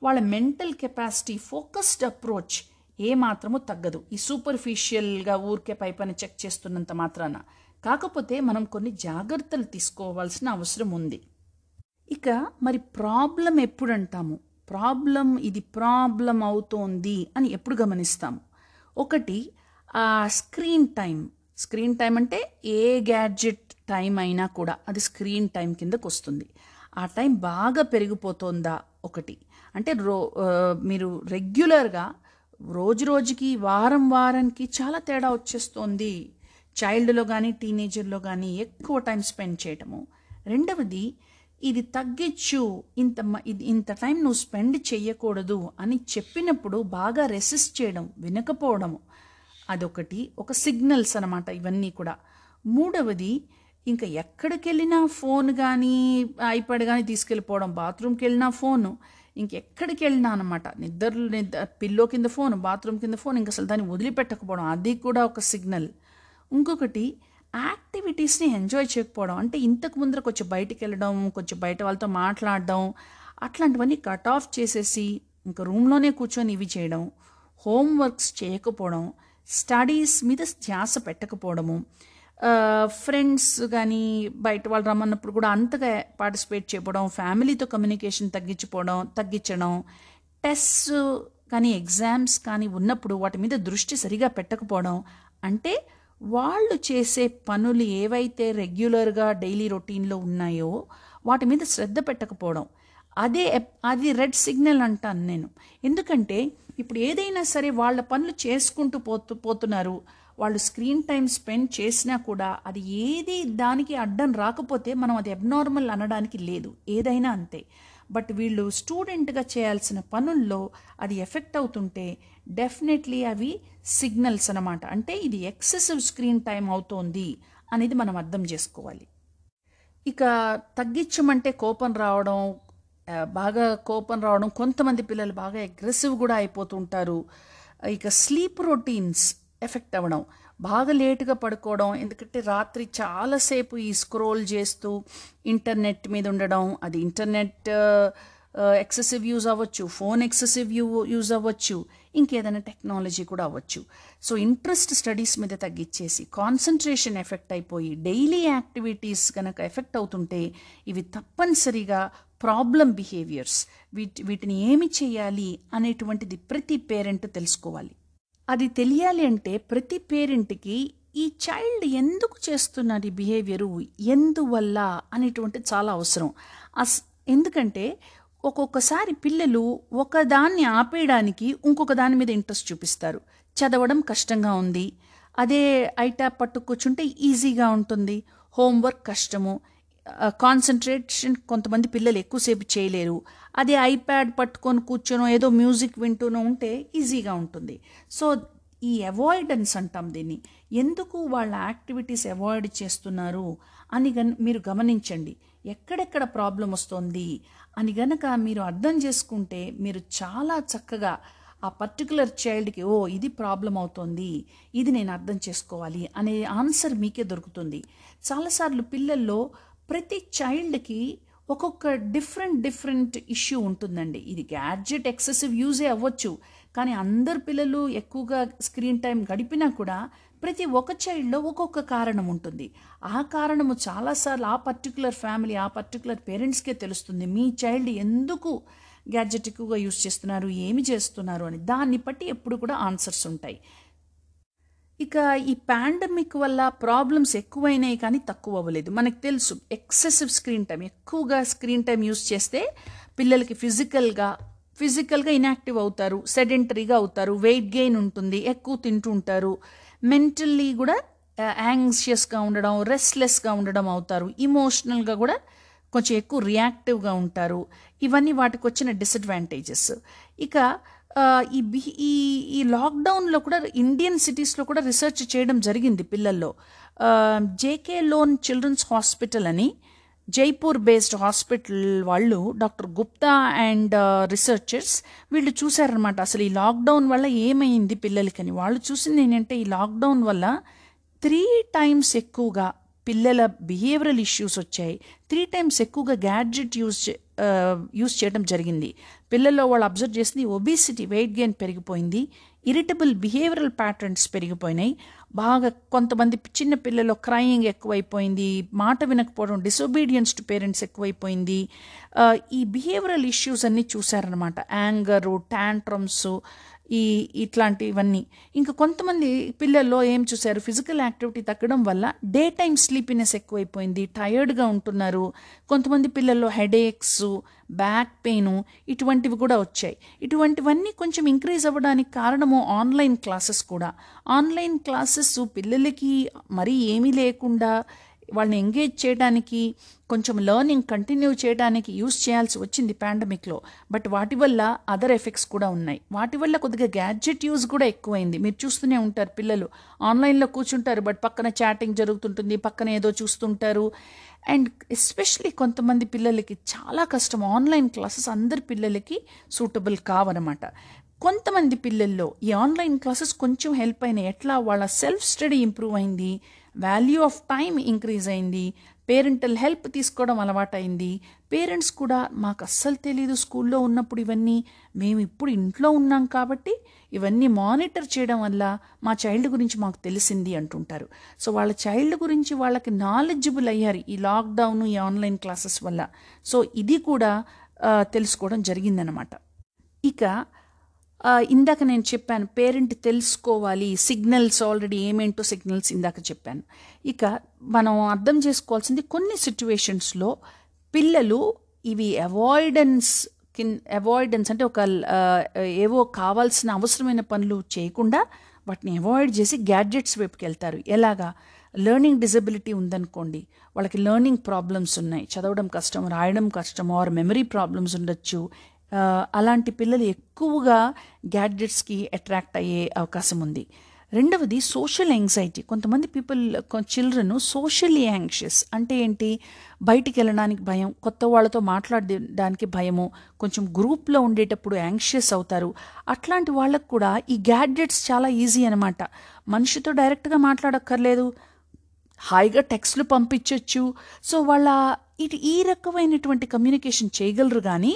A: వాళ్ళ మెంటల్ కెపాసిటీ ఫోకస్డ్ అప్రోచ్ ఏ మాత్రము తగ్గదు. ఈ సూపర్ఫిషియల్గా ఊరికే పైపైన చెక్ చేస్తున్నంత మాత్రాన. కాకపోతే మనం కొన్ని జాగ్రత్తలు తీసుకోవాల్సిన అవసరం ఉంది. ఇక మరి ప్రాబ్లం ఎప్పుడు అంటాము ప్రాబ్లం ఇది ప్రాబ్లం అవుతోంది అని ఎప్పుడు గమనిస్తాము? ఒకటి ఆ స్క్రీన్ టైం స్క్రీన్ టైం అంటే ఏ గ్యాడ్జెట్ టైం అయినా కూడా అది స్క్రీన్ టైం కిందకు వస్తుంది ఆ టైం బాగా పెరిగిపోతుందా ఒకటి. అంటే రో మీరు రెగ్యులర్గా రోజు రోజుకి వారం వారానికి చాలా తేడా వచ్చేస్తోంది. చైల్డ్లో కానీ టీనేజర్లో కానీ ఎక్కువ టైం స్పెండ్ చేయటము. రెండవది ఇది తగ్గించు ఇంత మ- ఇది ఇంత టైం నువ్వు స్పెండ్ చేయకూడదు అని చెప్పినప్పుడు బాగా రెసిస్ట్ చేయడం వినకపోవడము. అదొకటి ఒక సిగ్నల్స్ అనమాట ఇవన్నీ కూడా. మూడవది ఇంకా ఎక్కడికి వెళ్ళినా ఫోన్ కానీ ఐప్యాడ్ కానీ తీసుకెళ్ళిపోవడం బాత్రూమ్కి వెళ్ళినా ఫోను ఇంకెక్కడికి వెళ్ళినా అనమాట నిద్రలు నిద్ర పిల్లో కింద ఫోన్ బాత్రూమ్ కింద ఫోన్ ఇంకా అసలు దాన్ని వదిలిపెట్టకపోవడం అది కూడా ఒక సిగ్నల్. ఇంకొకటి యాక్టివిటీస్ని ఎంజాయ్ చేయకపోవడం అంటే ఇంతకు ముందర కొంచెం బయటికి వెళ్ళడం కొంచెం బయట వాళ్ళతో మాట్లాడడం అట్లాంటివన్నీ కట్ ఆఫ్ చేసేసి ఇంకా రూమ్లోనే కూర్చొని ఇవి చేయడం హోంవర్క్స్ చేయకపోవడం స్టడీస్ మీద ధ్యాస పెట్టకపోవడము ఫ్రెండ్స్ కానీ బయట వాళ్ళు రమ్మన్నప్పుడు కూడా అంతగా పార్టిసిపేట్ చేయడం ఫ్యామిలీతో కమ్యూనికేషన్ తగ్గించిపోవడం తగ్గించడం టెస్ట్ కానీ ఎగ్జామ్స్ కానీ ఉన్నప్పుడు వాటి మీద దృష్టి సరిగా పెట్టకపోవడం అంటే వాళ్ళు చేసే పనులు ఏవైతే రెగ్యులర్గా డైలీ రొటీన్లో ఉన్నాయో వాటి మీద శ్రద్ధ పెట్టకపోవడం. అదే అది రెడ్ సిగ్నల్ అంటాను నేను. ఎందుకంటే ఇప్పుడు ఏదైనా సరే వాళ్ళ పనులు చేసుకుంటూ పోతూ పోతున్నారు. వాళ్ళు స్క్రీన్ టైం స్పెండ్ చేసినా కూడా అది ఏది దానికి అడ్డం రాకపోతే మనం అది అబ్నార్మల్ అనడానికి లేదు. ఏదైనా అంతే. బట్ వీళ్ళు స్టూడెంట్గా చేయాల్సిన పనుల్లో అది ఎఫెక్ట్ అవుతుంటే డెఫినెట్లీ అవి సిగ్నల్స్ అన్నమాట. అంటే ఇది ఎక్సెసివ్ స్క్రీన్ టైం అవుతోంది అనేది మనం అర్థం చేసుకోవాలి. ఇక తగ్గించమంటే కోపం రావడం బాగా కోపం రావడం కొంతమంది పిల్లలు బాగా అగ్రెసివ్ కూడా అయిపోతుంటారు. ఇక స్లీప్ రొటీన్స్ ఎఫెక్ట్ అవ్వడం బాగా లేటుగా పడుకోవడం ఎందుకంటే రాత్రి చాలాసేపు ఈ స్క్రోల్ చేస్తూ ఇంటర్నెట్ మీద ఉండడం అది ఇంటర్నెట్ ఎక్సెసివ్ యూజ్ అవ్వచ్చు ఫోన్ ఎక్సెసివ్ యూ యూజ్ అవ్వచ్చు ఇంకేదైనా టెక్నాలజీ కూడా అవ్వచ్చు. సో ఇంట్రెస్ట్ స్టడీస్ మీద తగ్గించేసి కాన్సన్ట్రేషన్ ఎఫెక్ట్ అయిపోయి డైలీ యాక్టివిటీస్ కనుక ఎఫెక్ట్ అవుతుంటే ఇవి తప్పనిసరిగా ప్రాబ్లం బిహేవియర్స్ వీటి వీటిని ఏమి చేయాలి అనేటువంటిది ప్రతి పేరెంట్ తెలుసుకోవాలి. అది తెలియాలి అంటే ప్రతి పేరెంట్కి ఈ చైల్డ్ ఎందుకు చేస్తున్నది బిహేవియరు ఎందువల్ల అనేటువంటిది చాలా అవసరం. అస్ ఎందుకంటే ఒక్కొక్కసారి పిల్లలు ఒకదాన్ని ఆపేయడానికి ఇంకొక దాని మీద ఇంట్రెస్ట్ చూపిస్తారు. చదవడం కష్టంగా ఉంది. అదే ఐటా పట్టుకుంటే ఈజీగా ఉంటుంది. హోంవర్క్ కష్టము. కాన్సన్ట్రేషన్ కొంతమంది పిల్లలు ఎక్కువసేపు చేయలేరు. అదే ఐప్యాడ్ పట్టుకొని కూర్చొనో ఏదో మ్యూజిక్ వింటూనో ఉంటే ఈజీగా ఉంటుంది. సో ఈ అవాయిడెన్స్ అంటాం దీన్ని. ఎందుకు వాళ్ళ యాక్టివిటీస్ అవాయిడ్ చేస్తున్నారు అని గన్ మీరు గమనించండి. ఎక్కడెక్కడ ప్రాబ్లం వస్తుంది అని గనక మీరు అర్థం చేసుకుంటే మీరు చాలా చక్కగా ఆ పర్టికులర్ చైల్డ్కి ఓ ఇది ప్రాబ్లం అవుతోంది ఇది నేను అర్థం చేసుకోవాలి అనే ఆన్సర్ మీకే దొరుకుతుంది. చాలాసార్లు పిల్లల్లో ప్రతి చైల్డ్కి ఒక్కొక్క డిఫరెంట్ డిఫరెంట్ ఇష్యూ ఉంటుందండి. ఇది గ్యాడ్జెట్ ఎక్సెసివ్ యూజే అవ్వచ్చు. కానీ అందరు పిల్లలు ఎక్కువగా స్క్రీన్ టైం గడిపినా కూడా ప్రతి ఒక్క చైల్డ్లో ఒక్కొక్క కారణం ఉంటుంది. ఆ కారణము చాలాసార్లు ఆ పర్టికులర్ ఫ్యామిలీ ఆ పర్టికులర్ పేరెంట్స్కే తెలుస్తుంది. మీ చైల్డ్ ఎందుకు గ్యాడ్జెట్ ఎక్కువగా యూస్ చేస్తున్నారు? ఏమి చేస్తున్నారు? అని దాన్ని బట్టి ఎప్పుడు కూడా ఆన్సర్స్ ఉంటాయి. ఇక ఈ పాండమిక్ వల్ల ప్రాబ్లమ్స్ ఎక్కువైనాయి కానీ తక్కువ అవ్వలేదు. మనకు తెలుసు ఎక్సెసివ్ స్క్రీన్ టైం ఎక్కువగా స్క్రీన్ టైం యూస్ చేస్తే పిల్లలకి ఫిజికల్గా ఫిజికల్గా ఇన్యాక్టివ్ అవుతారు సెడెంటరీగా అవుతారు వెయిట్ గెయిన్ ఉంటుంది ఎక్కువ తింటూ ఉంటారు. మెంటల్లీ కూడా యాంగ్షియస్గా ఉండడం రెస్ట్లెస్గా ఉండడం అవుతారు. ఇమోషనల్గా కూడా కొంచెం ఎక్కువ రియాక్టివ్గా ఉంటారు. ఇవన్నీ వాటికి వచ్చిన డిసడ్వాంటేజెస్. ఇక ఈ బి ఈ ఈ లాక్డౌన్లో కూడా ఇండియన్ సిటీస్లో కూడా రీసెర్చ్ చేయడం జరిగింది పిల్లల్లో. జేకే లోన్ చిల్డ్రన్స్ హాస్పిటల్ అని జైపూర్ బేస్డ్ హాస్పిటల్ వాళ్ళు డాక్టర్ గుప్తా అండ్ రీసెర్చర్స్ వీళ్ళు చూశారనమాట అసలు ఈ లాక్డౌన్ వల్ల ఏమైంది పిల్లలకని. వాళ్ళు చూసింది ఏంటంటే ఈ లాక్డౌన్ వల్ల త్రీ టైమ్స్ ఎక్కువగా పిల్లల బిహేవియరల్ ఇష్యూస్ వచ్చాయి. త్రీ టైమ్స్ ఎక్కువగా గ్యాడ్జెట్ యూజ్ యూస్ చేయడం జరిగింది. పిల్లల్లో వాళ్ళు అబ్జర్వ్ చేసింది ఒబిసిటీ వెయిట్ గెయిన్ పెరిగిపోయింది. ఇరిటబుల్ బిహేవియరల్ ప్యాటర్న్స్ పెరిగిపోయినాయి. బాగా కొంతమంది చిన్న పిల్లల్లో క్రయింగ్ ఎక్కువైపోయింది. మాట వినకపోవడం డిసొబీడియన్స్ టు పేరెంట్స్ ఎక్కువైపోయింది. ఈ బిహేవియరల్ ఇష్యూస్ అన్నీ చూసారనమాట యాంగరు ట్యాంట్రమ్స్ ఈ ఇట్లాంటివన్నీ. ఇంకా కొంతమంది పిల్లల్లో ఏం చూశారు? ఫిజికల్ యాక్టివిటీ తగ్గడం వల్ల డే టైం స్లీపినెస్ ఎక్కువైపోయింది టయర్డ్గా ఉంటున్నారు. కొంతమంది పిల్లల్లో హెడేక్స్ బ్యాక్ పెయిన్ ఇటువంటివి కూడా వచ్చాయి. ఇటువంటివన్నీ కొంచెం ఇంక్రీజ్ అవ్వడానికి కారణము ఆన్లైన్ క్లాసెస్ కూడా. ఆన్లైన్ క్లాసెస్ పిల్లలకి మరీ ఏమీ లేకుండా వాళ్ళని ఎంగేజ్ చేయడానికి కొంచెం లెర్నింగ్ కంటిన్యూ చేయడానికి యూస్ చేయాల్సి వచ్చింది పాండమిక్లో బట్ వాటి వల్ల అదర్ ఎఫెక్ట్స్ కూడా ఉన్నాయి. వాటి వల్ల కొద్దిగా గ్యాడ్జెట్ యూజ్ కూడా ఎక్కువైంది. మీరు చూస్తూనే ఉంటారు పిల్లలు. ఆన్లైన్లో కూర్చుంటారు బట్ పక్కన చాటింగ్ జరుగుతుంటుంది పక్కన ఏదో చూస్తుంటారు. అండ్ ఎస్పెషలీ కొంతమంది పిల్లలకి చాలా కష్టం. ఆన్లైన్ క్లాసెస్ అందరి పిల్లలకి సూటబుల్ కావనమాట. కొంతమంది పిల్లల్లో ఈ ఆన్లైన్ క్లాసెస్ కొంచెం హెల్ప్ అయినాయి. ఎట్లా? వాళ్ళ సెల్ఫ్ స్టడీ ఇంప్రూవ్ అయింది. వాల్యూ ఆఫ్ టైం ఇంక్రీజ్ అయింది. పేరెంటల్ హెల్ప్ తీసుకోవడం అలవాటైంది. పేరెంట్స్ కూడా మాకు అస్సలు తెలియదు స్కూల్లో ఉన్నప్పుడు ఇవన్నీ. మేము ఇప్పుడు ఇంట్లో ఉన్నాం కాబట్టి ఇవన్నీ మానిటర్ చేయడం వల్ల మా చైల్డ్ గురించి మాకు తెలిసింది అంటుంటారు. సో వాళ్ళ చైల్డ్ గురించి వాళ్ళకి నాలెడ్జబుల్ అయ్యారు ఈ లాక్డౌన్ ఈ ఆన్లైన్ క్లాసెస్ వల్ల. సో ఇది కూడా తెలుసుకోవడం జరిగిందనమాట. ఇక ఇందాక నేను చెప్పాను పేరెంట్ తెలుసుకోవాలి సిగ్నల్స్ ఆల్రెడీ ఏమేంటో సిగ్నల్స్ ఇందాక చెప్పాను. ఇక మనం అర్థం చేసుకోవాల్సింది కొన్ని సిచ్యువేషన్స్లో పిల్లలు ఇవి అవాయిడెన్స్ కిన్ అవాయిడెన్స్ అంటే ఒక ఏవో కావాల్సిన అవసరమైన పనులు చేయకుండా వాటిని అవాయిడ్ చేసి గ్యాడ్జెట్స్ వైపుకి వెళ్తారు ఎలాగా? లెర్నింగ్ డిజబిలిటీ ఉందనుకోండి వాళ్ళకి లెర్నింగ్ ప్రాబ్లమ్స్ ఉన్నాయి. చదవడం కష్టం రాయడం కష్టం ఆర్ మెమరీ ప్రాబ్లమ్స్ ఉండొచ్చు అలాంటి పిల్లలు ఎక్కువగా గ్యాడ్జెట్స్కి అట్రాక్ట్ అయ్యే అవకాశం ఉంది. రెండవది సోషల్ యాంగ్జైటీ కొంతమంది పీపుల్ చిల్డ్రన్ సోషల్లీ యాంగ్షియస్ అంటే ఏంటి? బయటికి వెళ్ళడానికి భయం కొత్త వాళ్ళతో మాట్లాడడానికి భయము కొంచెం గ్రూప్లో ఉండేటప్పుడు యాంగ్షియస్ అవుతారు. అట్లాంటి వాళ్ళకు కూడా ఈ గ్యాడ్జెట్స్ చాలా ఈజీ అనమాట మనిషితో డైరెక్ట్గా మాట్లాడక్కర్లేదు. హాయిగా టెక్స్ట్లు పంపించవచ్చు సో వాళ్ళ ఇటు ఈ రకమైనటువంటి కమ్యూనికేషన్ చేయగలరు కానీ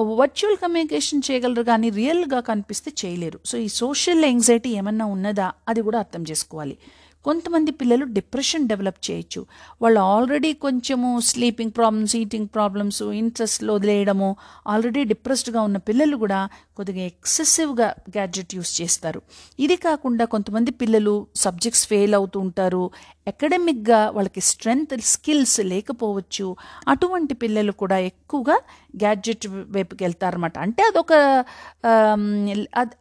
A: వర్చువల్ కమ్యూనికేషన్ చేయగలరు కానీ రియల్గా కనిపిస్తే చేయలేరు. సో ఈ సోషల్ యాంగ్జైటీ ఏమన్నా ఉన్నదా? అది కూడా అర్థం చేసుకోవాలి. కొంతమంది పిల్లలు డిప్రెషన్ డెవలప్ చేయొచ్చు. వాళ్ళు ఆల్రెడీ కొంచెము స్లీపింగ్ ప్రాబ్లమ్స్ ఈటింగ్ ప్రాబ్లమ్స్ ఇంట్రెస్ట్లో వదిలేయడము ఆల్రెడీ డిప్రెస్డ్గా ఉన్న పిల్లలు కూడా కొద్దిగా ఎక్సెసివ్గా గ్యాడ్జెట్ యూస్ చేస్తారు. ఇది కాకుండా కొంతమంది పిల్లలు సబ్జెక్ట్స్ ఫెయిల్ అవుతూ ఉంటారు అకాడమిక్గా వాళ్ళకి స్ట్రెంగ్త్ స్కిల్స్ లేకపోవచ్చు అటువంటి పిల్లలు కూడా ఎక్కువగా గ్యాడ్జెట్ వైపుకి వెళ్తారనమాట అంటే అదొక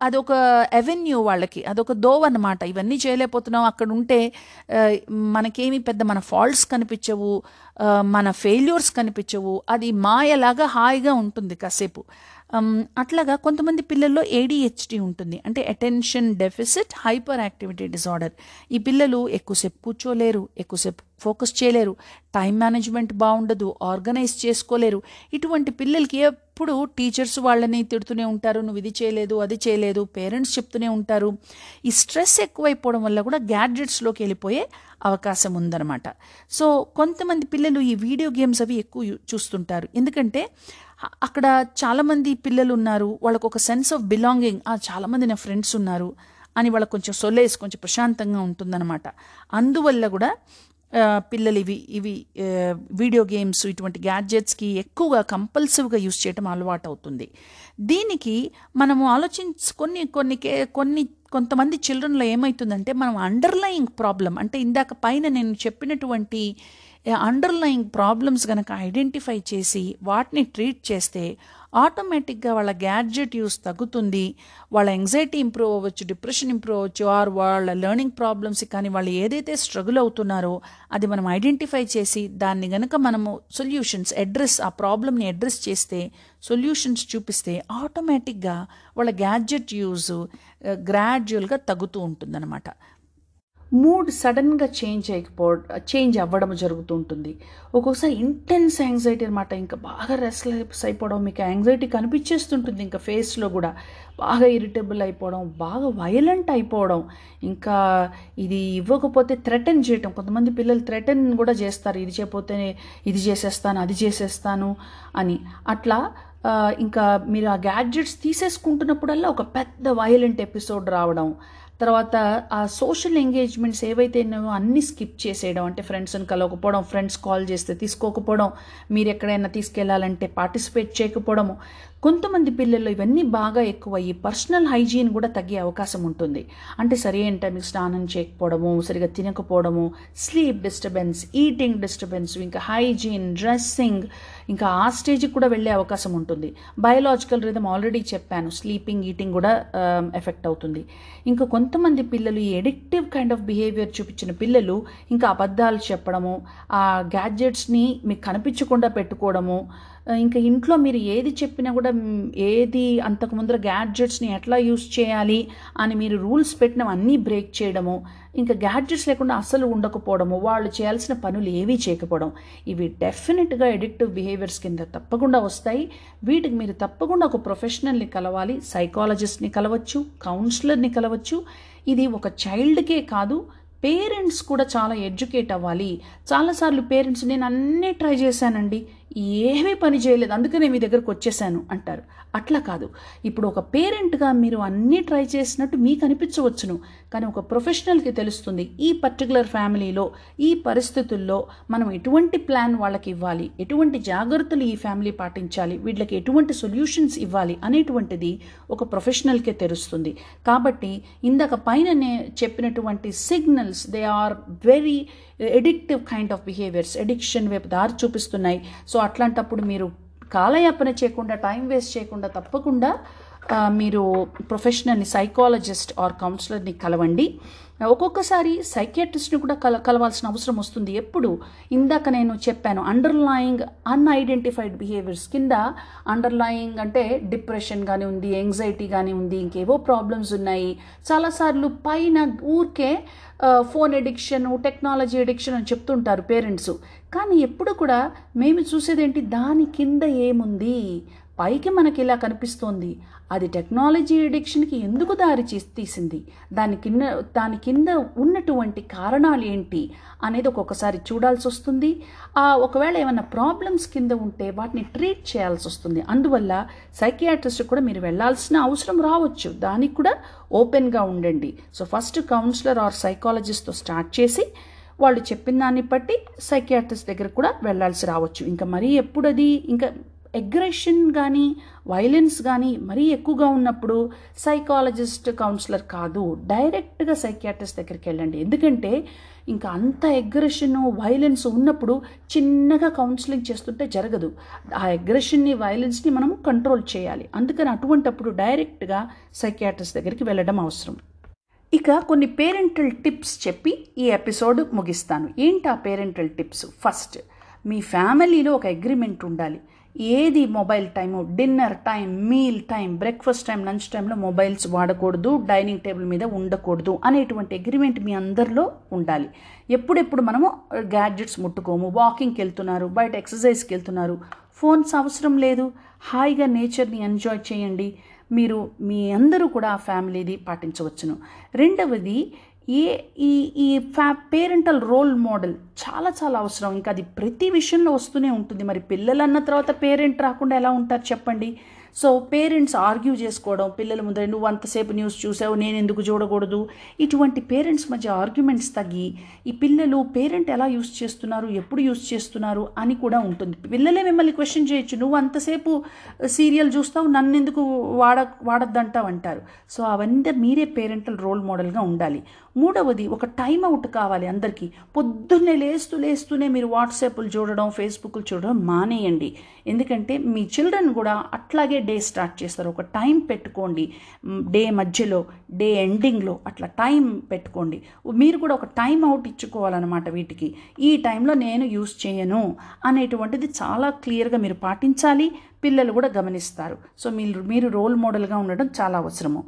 A: అదొక అవెన్యూ వాళ్ళకి అదొక దోవ అన్నమాట. ఇవన్నీ చేయలేకపోతున్నాం అక్కడ ఉంటే మనకేమి పెద్ద మన ఫాల్ట్స్ కనిపించవు మన ఫెయిల్యూర్స్ కనిపించవు. అది మాయలాగా హాయిగా ఉంటుంది కాసేపు. Um, అట్లాగా కొంతమంది పిల్లల్లో ఏడిహెచ్డి ఉంటుంది. అంటే attention deficit hyperactivity disorder ఈ పిల్లలు ఎక్కువసేపు కూర్చోలేరు ఎక్కువసేపు ఫోకస్ చేయలేరు టైం మేనేజ్మెంట్ బాగుండదు ఆర్గనైజ్ చేసుకోలేరు. ఇటువంటి పిల్లలకి ఎప్పుడు టీచర్స్ వాళ్ళని తిడుతూనే ఉంటారు నువ్వు ఇది చేయలేదు అది చేయలేదు పేరెంట్స్ చెప్తూనే ఉంటారు. ఈ స్ట్రెస్ ఎక్కువైపోవడం వల్ల కూడా గ్యాడ్జెట్స్లోకి వెళ్ళిపోయే అవకాశం ఉందన్నమాట. సో కొంతమంది పిల్లలు ఈ వీడియో గేమ్స్ అవి ఎక్కువ చూస్తుంటారు. ఎందుకంటే అక్కడ చాలామంది పిల్లలు ఉన్నారు వాళ్ళకు ఒక సెన్స్ ఆఫ్ బిలాంగింగ్ చాలామంది నా ఫ్రెండ్స్ ఉన్నారు అని వాళ్ళకు కొంచెం సొలేస్ కొంచెం ప్రశాంతంగా ఉంటుందన్నమాట. అందువల్ల కూడా పిల్లలు ఇవి ఇవి వీడియో గేమ్స్ ఇటువంటి గ్యాడ్జెట్స్కి ఎక్కువగా కంపల్సివ్గా యూస్ చేయడం అలవాటు అవుతుంది దీనికి మనము ఆలోచించ కొన్ని కొన్ని కొన్ని కొంతమంది చిల్డ్రన్లో ఏమవుతుందంటే మనం అండర్లయింగ్ ప్రాబ్లం అంటే ఇందాక పైన నేను చెప్పినటువంటి అండర్లయింగ్ ప్రాబ్లమ్స్ కనుక ఐడెంటిఫై చేసి వాటిని ట్రీట్ చేస్తే ఆటోమేటిక్గా వాళ్ళ గ్యాడ్జెట్ యూస్ తగ్గుతుంది. వాళ్ళ ఎంగ్జైటీ ఇంప్రూవ్ అవ్వచ్చు డిప్రెషన్ ఇంప్రూవ్ అవ్వచ్చు ఆర్ వాళ్ళ లెర్నింగ్ ప్రాబ్లమ్స్ కానీ వాళ్ళు ఏదైతే స్ట్రగుల్ అవుతున్నారో అది మనం ఐడెంటిఫై చేసి దాన్ని గనక మనము సొల్యూషన్స్ అడ్రస్ ఆ ప్రాబ్లమ్ని అడ్రస్ చేస్తే సొల్యూషన్స్ చూపిస్తే ఆటోమేటిక్గా వాళ్ళ గ్యాడ్జెట్ యూజ్ గ్రాడ్యువల్గా తగ్గుతూ ఉంటుందన్నమాట. మూడ్ సడన్గా చేంజ్ అయిపో చేంజ్ అవ్వడం జరుగుతూ ఉంటుంది ఒక్కొక్కసారి ఇంటెన్స్ యాంగ్జైటీ అనమాట ఇంకా బాగా రెస్ట్లెస్ అయిపోవడం మీకు యాంగ్జైటీ కనిపించేస్తుంటుంది ఇంకా ఫేస్లో కూడా. బాగా ఇరిటబుల్ అయిపోవడం బాగా వైలెంట్ అయిపోవడం. ఇంకా ఇది ఇవ్వకపోతే థ్రెటన్ చేయటం. కొంతమంది పిల్లలు థ్రెటన్ కూడా చేస్తారు. ఇది చేయకపోతే ఇది చేసేస్తాను అది చేసేస్తాను అని. అట్లా ఇంకా మీరు ఆ గ్యాడ్జెట్స్ తీసేసుకుంటున్నప్పుడల్లా ఒక పెద్ద వైలెంట్ ఎపిసోడ్ రావడం. తర్వాత ఆ సోషల్ ఎంగేజ్మెంట్స్ ఏవైతే ఉన్నాయో అన్నీ స్కిప్ చేసేయడం. అంటే ఫ్రెండ్స్ని కలవకపోవడం ఫ్రెండ్స్ కాల్ చేస్తే తీసుకోకపోవడం మీరు ఎక్కడైనా తీసుకెళ్ళాలంటే పార్టిసిపేట్ చేయకపోవడము. కొంతమంది పిల్లల్లో ఇవన్నీ బాగా ఎక్కువయ్యి పర్సనల్ హైజీన్ కూడా తగ్గే అవకాశం ఉంటుంది. అంటే సరి అయిన టైంకి స్నానం చేయకపోవడము సరిగా తినకపోవడము స్లీప్ డిస్టర్బెన్స్ ఈటింగ్ డిస్టర్బెన్స్ ఇంకా హైజీన్ డ్రెస్సింగ్ ఇంకా ఆ స్టేజ్కి కూడా వెళ్ళే అవకాశం ఉంటుంది. బయోలాజికల్ రిథమ్ ఆల్రెడీ చెప్పాను స్లీపింగ్ ఈటింగ్ కూడా ఎఫెక్ట్ అవుతుంది. ఇంకా కొంతమంది పిల్లలు ఈ ఎడిక్టివ్ కైండ్ ఆఫ్ బిహేవియర్ చూపించిన పిల్లలు ఇంకా అబద్ధాలు చెప్పడము ఆ గ్యాడ్జెట్స్ని మీకు కనిపించకుండా పెట్టుకోవడము ఇంకా ఇంట్లో మీరు ఏది చెప్పినా కూడా ఏది అంతకు ముందర గ్యాడ్జెట్స్ని ఎట్లా యూస్ చేయాలి అని మీరు రూల్స్ పెట్టిన అన్నీ బ్రేక్ చేయడము ఇంకా గ్యాడ్జెట్స్ లేకుండా అసలు ఉండకపోవడము వాళ్ళు చేయాల్సిన పనులు ఏవీ చేయకపోవడం ఇవి డెఫినెట్గా ఎడిక్టివ్ బిహేవియర్స్ కింద తప్పకుండా వస్తాయి. వీటికి మీరు తప్పకుండా ఒక ప్రొఫెషనల్ని కలవాలి సైకాలజిస్ట్ని కలవచ్చు కౌన్సిలర్ని కలవచ్చు. ఇది ఒక చైల్డ్కే కాదు పేరెంట్స్ కూడా చాలా ఎడ్యుకేట్ అవ్వాలి. చాలాసార్లు పేరెంట్స్ నేను అన్నీ ట్రై చేశానండి. ఏమీ పని చేయలేదు. అందుకనే మీ దగ్గరకు వచ్చేసాను అంటారు. అట్లా కాదు. ఇప్పుడు ఒక పేరెంట్గా మీరు అన్నీ ట్రై చేసినట్టు మీకు అనిపించవచ్చును. కానీ ఒక ప్రొఫెషనల్కి తెలుస్తుంది. ఈ పర్టికులర్ ఫ్యామిలీలో ఈ పరిస్థితుల్లో మనం ఎటువంటి ప్లాన్ వాళ్ళకి ఇవ్వాలి? ఎటువంటి జాగ్రత్తలు ఈ ఫ్యామిలీ పాటించాలి? వీళ్ళకి ఎటువంటి సొల్యూషన్స్ ఇవ్వాలి? అనేటువంటిది ఒక ప్రొఫెషనల్కే తెలుస్తుంది. కాబట్టి ఇందాక పైన చెప్పినటువంటి signals they are very addictive kind of behaviours addiction వైపు దారి చూపిస్తున్నాయి. సో అట్లాంటప్పుడు మీరు కాలయాపన చేయకుండా టైం వేస్ట్ చేయకుండా తప్పకుండా మీరు ప్రొఫెషనల్ని సైకాలజిస్ట్ ఆర్ కౌన్సిలర్ని కలవండి. ఒక్కొక్కసారి సైకియాట్రిస్ట్ని కూడా కల కలవాల్సిన అవసరం వస్తుంది. ఎప్పుడు? ఇందాక నేను చెప్పాను అండర్లయింగ్ అన్ఐడెంటిఫైడ్ బిహేవియర్స్ కింద అండర్లయింగ్ అంటే డిప్రెషన్ కానీ ఉంది ఎంగ్జైటీ కానీ ఉంది ఇంకేవో ప్రాబ్లమ్స్ ఉన్నాయి. చాలాసార్లు పైన ఊరికే ఫోన్ ఎడిక్షన్ టెక్నాలజీ ఎడిక్షన్ అని చెప్తుంటారు పేరెంట్స్ కానీ ఎప్పుడు కూడా మేము చూసేదేంటి? దాని కింద ఏముంది? పైకి మనకి ఇలా కనిపిస్తోంది. అది టెక్నాలజీ ఎడిక్షన్కి ఎందుకు దారి తీసింది? దాని కింద దాని కింద ఉన్నటువంటి కారణాలు ఏంటి అనేది ఒక్కొక్కసారి చూడాల్సి వస్తుంది. ఆ ఒకవేళ ఏమైనా ప్రాబ్లమ్స్ కింద ఉంటే వాటిని ట్రీట్ చేయాల్సి వస్తుంది. అందువల్ల సైకియాట్రిస్ట్ కూడా మీరు వెళ్ళాల్సిన అవసరం రావచ్చు. దానికి కూడా ఓపెన్గా ఉండండి. సో ఫస్ట్ కౌన్సిలర్ ఆర్ సైకాలజిస్ట్తో స్టార్ట్ చేసి వాళ్ళు చెప్పిన దాన్ని బట్టి సైకియాట్రిస్ట్ దగ్గర కూడా వెళ్ళాల్సి రావచ్చు. ఇంకా మరీ ఎప్పుడు అది ఇంకా అగ్రెషన్ కానీ వైలెన్స్ కానీ మరీ ఎక్కువగా ఉన్నప్పుడు సైకాలజిస్ట్ కౌన్సిలర్ కాదు. డైరెక్ట్గా సైకియాట్రిస్ట్ దగ్గరికి వెళ్ళండి. ఎందుకంటే ఇంకా అంత అగ్రెషన్ వైలెన్స్ ఉన్నప్పుడు చిన్నగా కౌన్సిలింగ్ చేస్తుంటే జరగదు. ఆ అగ్రెషన్ని వైలెన్స్ని మనం కంట్రోల్ చేయాలి. అందుకని అటువంటప్పుడు డైరెక్ట్గా సైకియాట్రిస్ట్ దగ్గరికి వెళ్ళడం అవసరం. ఇక కొన్ని పేరెంటల్ టిప్స్ చెప్పి ఈ ఎపిసోడ్ ముగిస్తాను. ఏంటి ఆ పేరెంటల్ టిప్స్ ఫస్ట్ మీ ఫ్యామిలీలో ఒక అగ్రిమెంట్ ఉండాలి. ఏది mobile time? Dinner time meal time breakfast time lunch టైంలో మొబైల్స్ వాడకూడదు డైనింగ్ టేబుల్ మీద ఉండకూడదు అనేటువంటి అగ్రిమెంట్ మీ అందరిలో ఉండాలి. ఎప్పుడెప్పుడు మనము గ్యాడ్జెట్స్ ముట్టుకోము వాకింగ్కి వెళ్తున్నారు బయట ఎక్సర్సైజ్కి వెళ్తున్నారు ఫోన్స్ అవసరం లేదు హాయిగా నేచర్ని ఎంజాయ్ చేయండి మీరు మీ అందరూ కూడా ఆ ఫ్యామిలీది పాటించవచ్చును. రెండవది ఏ ఈ ఈ ఫ్యా పేరెంటల్ రోల్ మోడల్ చాలా చాలా అవసరం. ఇంకా అది ప్రతి విషయంలో వస్తూనే ఉంటుంది. మరి పిల్లలు అన్న తర్వాత పేరెంట్ రాకుండా ఎలా ఉంటారు చెప్పండి? సో పేరెంట్స్ ఆర్గ్యూ చేసుకోవడం పిల్లల ముందర నువ్వు అంతసేపు న్యూస్ చూసావు నేను ఎందుకు చూడకూడదు? ఇటువంటి పేరెంట్స్ మధ్య ఆర్గ్యుమెంట్స్ తగ్గి ఈ పిల్లలు పేరెంట్ ఎలా యూస్ చేస్తున్నారు ఎప్పుడు యూస్ చేస్తున్నారు? అని కూడా ఉంటుంది. పిల్లలే మిమ్మల్ని క్వశ్చన్ చేయొచ్చు నువ్వు అంతసేపు సీరియల్ చూస్తావు నన్ను ఎందుకు వాడ వాడద్దంటావు? అంటారు. సో అవన్నీ మీరే పేరెంటల్ రోల్ మోడల్గా ఉండాలి. మూడవది ఒక టైం అవుట్ కావాలి అందరికీ. పొద్దున్నే లేస్తూ లేస్తూనే మీరు వాట్సాప్లు చూడడం ఫేస్బుక్లు చూడడం మానేయండి. ఎందుకంటే మీ చిల్డ్రన్ కూడా అట్లాగే డే స్టార్ట్ చేస్తారు. ఒక టైం పెట్టుకోండి. డే మధ్యలో డే ఎండింగ్లో అట్లా టైం పెట్టుకోండి. మీరు కూడా ఒక టైం అవుట్ ఇచ్చుకోవాలన్నమాట వీటికి. ఈ టైంలో నేను యూస్ చేయను అనేటువంటిది చాలా క్లియర్గా మీరు పాటించాలి. పిల్లలు కూడా గమనిస్తారు. సో మీరు మీరు రోల్ మోడల్గా ఉండడం చాలా అవసరము.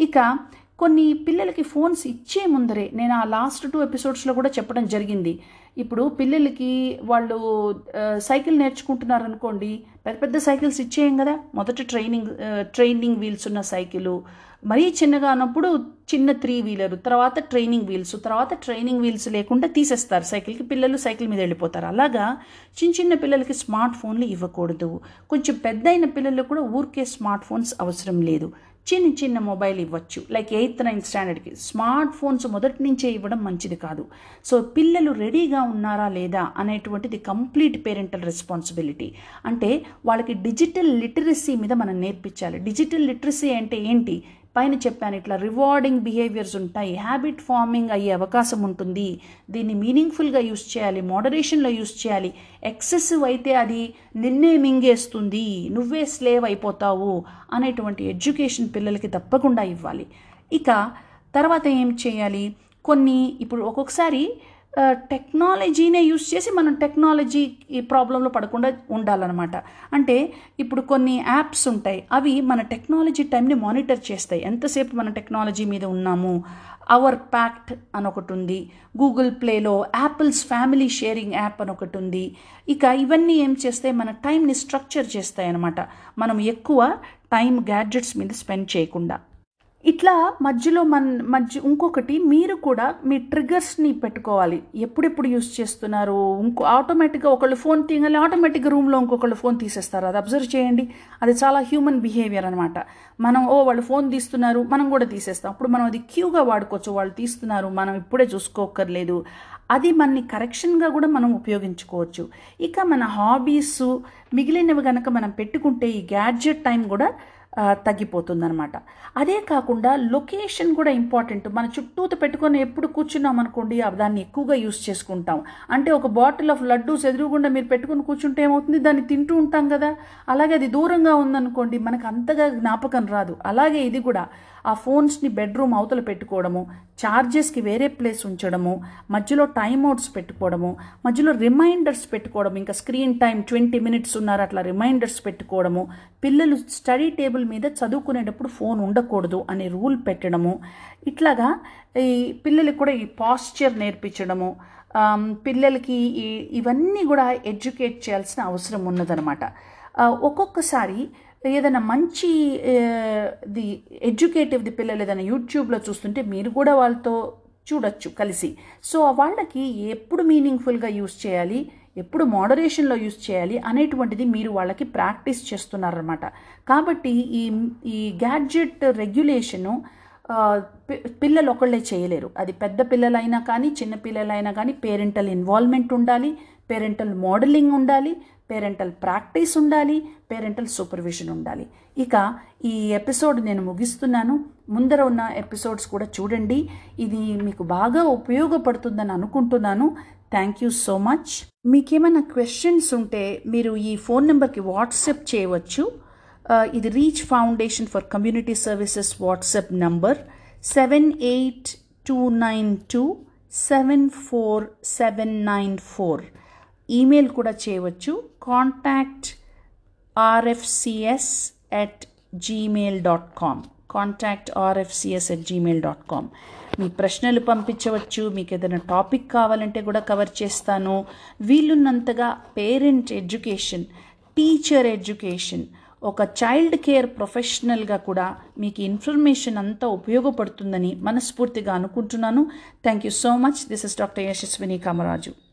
A: ఇక కొన్ని పిల్లలకి ఫోన్స్ ఇచ్చే ముందరే నేను ఆ లాస్ట్ టూ ఎపిసోడ్స్లో కూడా చెప్పడం జరిగింది. ఇప్పుడు పిల్లలకి వాళ్ళు సైకిల్ నేర్చుకుంటున్నారు అనుకోండి పెద్ద పెద్ద సైకిల్స్ ఇచ్చేయం కదా. మొదట ట్రైనింగ్ ట్రైనింగ్ వీల్స్ ఉన్న సైకిలు. మరీ చిన్నగా ఉన్నప్పుడు చిన్న త్రీ వీలర్ తర్వాత ట్రైనింగ్ వీల్స్ తర్వాత ట్రైనింగ్ వీల్స్ లేకుండా తీసేస్తారు. సైకిల్కి పిల్లలు సైకిల్ మీద వెళ్ళిపోతారు. అలాగా చిన్న చిన్న పిల్లలకి స్మార్ట్ ఫోన్లు ఇవ్వకూడదు. కొంచెం పెద్ద అయిన పిల్లలు కూడా ఊరికే స్మార్ట్ ఫోన్స్ అవసరం లేదు. చిన్న చిన్న మొబైల్ ఇవ్వచ్చు. లైక్ ఎయిత్ నైన్త్ స్టాండర్డ్కి స్మార్ట్ ఫోన్స్ మొదటి నుంచే ఇవ్వడం మంచిది కాదు. సో పిల్లలు రెడీగా ఉన్నారా లేదా అనేటువంటిది కంప్లీట్ పేరెంటల్ రెస్పాన్సిబిలిటీ అంటే వాళ్ళకి డిజిటల్ లిటరసీ మీద మనం నేర్పించాలి. డిజిటల్ లిటరసీ అంటే ఏంటి? పైన చెప్పాను ఇట్లా రివార్డింగ్ బిహేవియర్స్ ఉంటాయి. హ్యాబిట్ ఫార్మింగ్ అయ్యే అవకాశం ఉంటుంది. దీన్ని మీనింగ్ఫుల్గా యూస్ చేయాలి మోడరేషన్లో యూస్ చేయాలి. ఎక్సెసివ్ అయితే అది నిన్నే మింగేస్తుంది నువ్వే స్లేవ్ అయిపోతావు అనేటువంటి ఎడ్యుకేషన్ పిల్లలకి తప్పకుండా ఇవ్వాలి. ఇక తర్వాత ఏం చేయాలి? కొన్ని ఇప్పుడు ఒక్కొక్కసారి టెక్నాలజీనే యూస్ చేసి మనం టెక్నాలజీ ఈ ప్రాబ్లంలో పడకుండా ఉండాలన్నమాట. అంటే ఇప్పుడు కొన్ని యాప్స్ ఉంటాయి. అవి మన టెక్నాలజీ టైంని మానిటర్ చేస్తాయి. ఎంతసేపు మన టెక్నాలజీ మీద ఉన్నాము? అవర్ ప్యాక్ట్ అని ఒకటి ఉంది. గూగుల్ ప్లేలో యాపిల్స్ ఫ్యామిలీ షేరింగ్ యాప్ అని ఒకటి ఉంది. ఇక ఇవన్నీ ఏం చేస్తాయి? మన టైంని స్ట్రక్చర్ చేస్తాయి అన్నమాట మనం ఎక్కువ టైం గ్యాడ్జెట్స్ మీద స్పెండ్ చేయకుండా. ఇట్లా మధ్యలో మన మధ్య ఇంకొకటి మీరు కూడా మీ ట్రిగర్స్ని పెట్టుకోవాలి. ఎప్పుడెప్పుడు యూస్ చేస్తున్నారు? ఇంకో ఆటోమేటిక్గా ఒకళ్ళు ఫోన్ తీయగానే ఆటోమేటిక్గా రూమ్లో ఇంకొకళ్ళు ఫోన్ తీసేస్తారు. అది అబ్జర్వ్ చేయండి. అది చాలా హ్యూమన్ బిహేవియర్ అనమాట మనం ఓ వాళ్ళు ఫోన్ తీస్తున్నారు మనం కూడా తీసేస్తాం. అప్పుడు మనం అది క్యూగా వాడుకోవచ్చు. వాళ్ళు తీస్తున్నారు మనం ఇప్పుడే చూసుకోక్కర్లేదు. అది మనని కరెక్షన్గా కూడా మనం ఉపయోగించుకోవచ్చు. ఇక మన హాబీస్ మిగిలినవి కనుక మనం పెట్టుకుంటే ఈ గ్యాడ్జెట్ టైం కూడా తగ్గిపోతుందనమాట అదే కాకుండా లొకేషన్ కూడా ఇంపార్టెంట్. మన చుట్టూత పెట్టుకొని ఎప్పుడు కూర్చున్నాం అనుకోండి దాన్ని ఎక్కువగా యూస్ చేసుకుంటాం. అంటే ఒక బాటిల్ ఆఫ్ లడ్డూస్ ఎదురుగుండా మీరు పెట్టుకొని కూర్చుంటే ఏమవుతుంది? దాన్ని తింటూ ఉంటాం కదా. అలాగే అది దూరంగా ఉందనుకోండి మనకు అంతగా జ్ఞాపకం రాదు. అలాగే ఇది కూడా. ఆ ఫోన్స్ని బెడ్రూమ్ అవతల పెట్టుకోవడము ఛార్జెస్కి వేరే ప్లేస్ ఉంచడము మధ్యలో టైమ్ అవుట్స్ పెట్టుకోవడము మధ్యలో రిమైండర్స్ పెట్టుకోవడం ఇంకా స్క్రీన్ టైం ట్వంటీ మినిట్స్ ఉన్నారు అట్లా రిమైండర్స్ పెట్టుకోవడము పిల్లలు స్టడీ టేబుల్ మీద చదువుకునేటప్పుడు ఫోన్ ఉండకూడదు అనే రూల్ పెట్టడము ఇట్లాగా ఈ పిల్లలకి కూడా ఈ పాస్చర్ నేర్పించడము పిల్లలకి ఇవన్నీ కూడా ఎడ్యుకేట్ చేయాల్సిన అవసరం ఉన్నదనమాట ఒక్కొక్కసారి ఏదైనా మంచి ఆ, ది ఎడ్యుకేటివ్ది పిల్లలు ఏదైనా యూట్యూబ్లో చూస్తుంటే మీరు కూడా వాళ్ళతో చూడొచ్చు కలిసి. సో వాళ్ళకి ఎప్పుడు మీనింగ్ఫుల్గా యూస్ చేయాలి ఎప్పుడు మోడరేషన్లో యూస్ చేయాలి అనేటువంటిది మీరు వాళ్ళకి ప్రాక్టీస్ చేస్తున్నారనమాట కాబట్టి ఈ ఈ గ్యాడ్జెట్ రెగ్యులేషను పి- పిల్లలు ఒకళ్ళే చేయలేరు. అది పెద్ద పిల్లలైనా కానీ చిన్న పిల్లలైనా కానీ పేరెంటల్ ఇన్వాల్వ్మెంట్ ఉండాలి పేరెంటల్ మోడలింగ్ ఉండాలి పేరెంటల్ ప్రాక్టీస్ ఉండాలి పేరెంటల్ సూపర్విజన్ ఉండాలి. ఇక ఈ ఎపిసోడ్ నేను ముగిస్తున్నాను. ముందర ఉన్న ఎపిసోడ్స్ కూడా చూడండి. ఇది మీకు బాగా ఉపయోగపడుతుందని అనుకుంటున్నాను. థ్యాంక్ యూ సో మచ్ మీకేమైనా క్వశ్చన్స్ ఉంటే మీరు ఈ ఫోన్ నెంబర్కి వాట్సాప్ చేయవచ్చు. ఇది Reach Foundation for Community Services WhatsApp number seven eight two nine two seven four seven nine four email కూడా చేయవచ్చు. Contact RFCS at Gmail dot com contact RFCS at Gmail dot com మీ ప్రశ్నలు పంపించవచ్చు మీకు ఏదైనా టాపిక్ కావాలంటే కూడా కవర్ చేస్తాను. వీలున్నంతగా పేరెంట్ ఎడ్యుకేషన్ టీచర్ ఎడ్యుకేషన్ ఒక చైల్డ్ కేర్ ప్రొఫెషనల్గా కూడా మీకు ఇన్ఫర్మేషన్ అంతా ఉపయోగపడుతుందని మనస్ఫూర్తిగా అనుకుంటున్నాను. Thank you so much. This is doctor Yashaswini Kamaraju.